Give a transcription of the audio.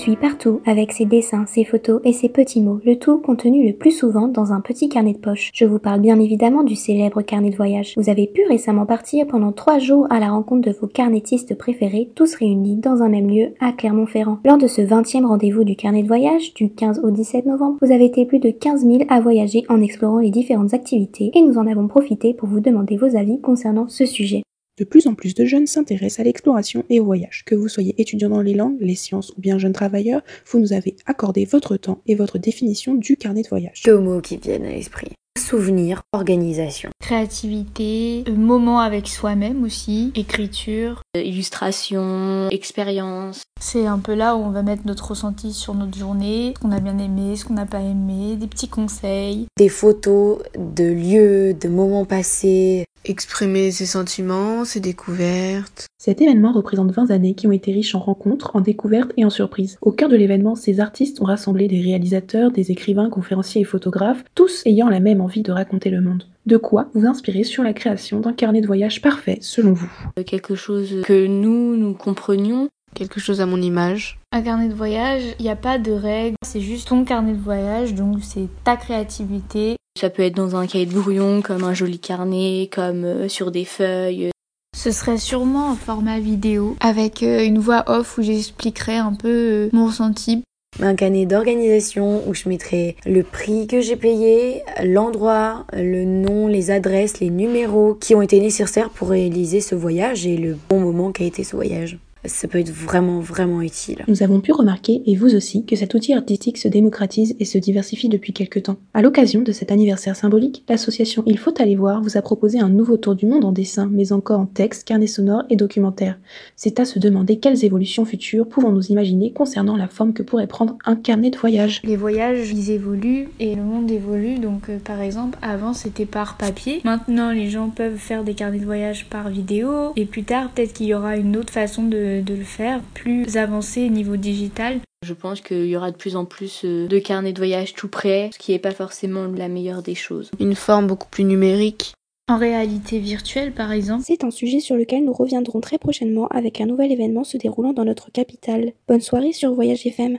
suit partout avec ses dessins, ses photos et ses petits mots, le tout contenu le plus souvent dans un petit carnet de poche. Je vous parle bien évidemment du célèbre carnet de voyage. Vous avez pu récemment partir pendant trois jours à la rencontre de vos carnétistes préférés, tous réunis dans un même lieu à Clermont-Ferrand. Lors de ce 20e rendez-vous du carnet de voyage, du 15 au 17 novembre, vous avez été plus de 15 000 à voyager en explorant les différentes activités et nous en avons profité pour vous demander vos avis concernant ce sujet. De plus en plus de jeunes s'intéressent à l'exploration et au voyage. Que vous soyez étudiant dans les langues, les sciences ou bien jeune travailleur, vous nous avez accordé votre temps et votre définition du carnet de voyage. Deux mots qui viennent à l'esprit. Souvenir, organisation. Créativité, euh, moment avec soi-même aussi, écriture, euh, illustration, expérience. C'est un peu là où on va mettre notre ressenti sur notre journée, ce qu'on a bien aimé, ce qu'on n'a pas aimé, des petits conseils. Des photos de lieux, de moments passés. Exprimer ses sentiments, ses découvertes. Cet événement représente 20 années qui ont été riches en rencontres, en découvertes et en surprises. Au cœur de l'événement, ces artistes ont rassemblé des réalisateurs, des écrivains, conférenciers et photographes, tous ayant la même envie de raconter le monde. De quoi vous inspirer sur la création d'un carnet de voyage parfait selon vous? Quelque chose que nous, nous comprenions. Quelque chose à mon image. Un carnet de voyage, il n'y a pas de règles, c'est juste ton carnet de voyage, donc c'est ta créativité. Ça peut être dans un cahier de brouillon, comme un joli carnet, comme euh, sur des feuilles. Ce serait sûrement en format vidéo, avec euh, une voix off où j'expliquerais un peu euh, mon ressenti. Un carnet d'organisation où je mettrais le prix que j'ai payé, l'endroit, le nom, les adresses, les numéros qui ont été nécessaires pour réaliser ce voyage et le bon moment qu'a été ce voyage ça peut être vraiment vraiment utile. Nous avons pu remarquer, et vous aussi, que cet outil artistique se démocratise et se diversifie depuis quelques temps. À l'occasion de cet anniversaire symbolique, l'association Il faut aller voir vous a proposé un nouveau tour du monde en dessin, mais encore en texte, carnet sonore et documentaire. C'est à se demander quelles évolutions futures pouvons-nous imaginer concernant la forme que pourrait prendre un carnet de voyage. Les voyages, ils évoluent et le monde évolue. Donc, euh, par exemple, avant c'était par papier. Maintenant, les gens peuvent faire des carnets de voyage par vidéo. Et plus tard, peut-être qu'il y aura une autre façon de de, le faire, plus avancé niveau digital. Je pense qu'il y aura de plus en plus euh, de carnets de voyage tout près, ce qui n'est pas forcément la meilleure des choses. Une forme beaucoup plus numérique. En réalité virtuelle, par exemple. C'est un sujet sur lequel nous reviendrons très prochainement avec un nouvel événement se déroulant dans notre capitale. Bonne soirée sur Voyage FM.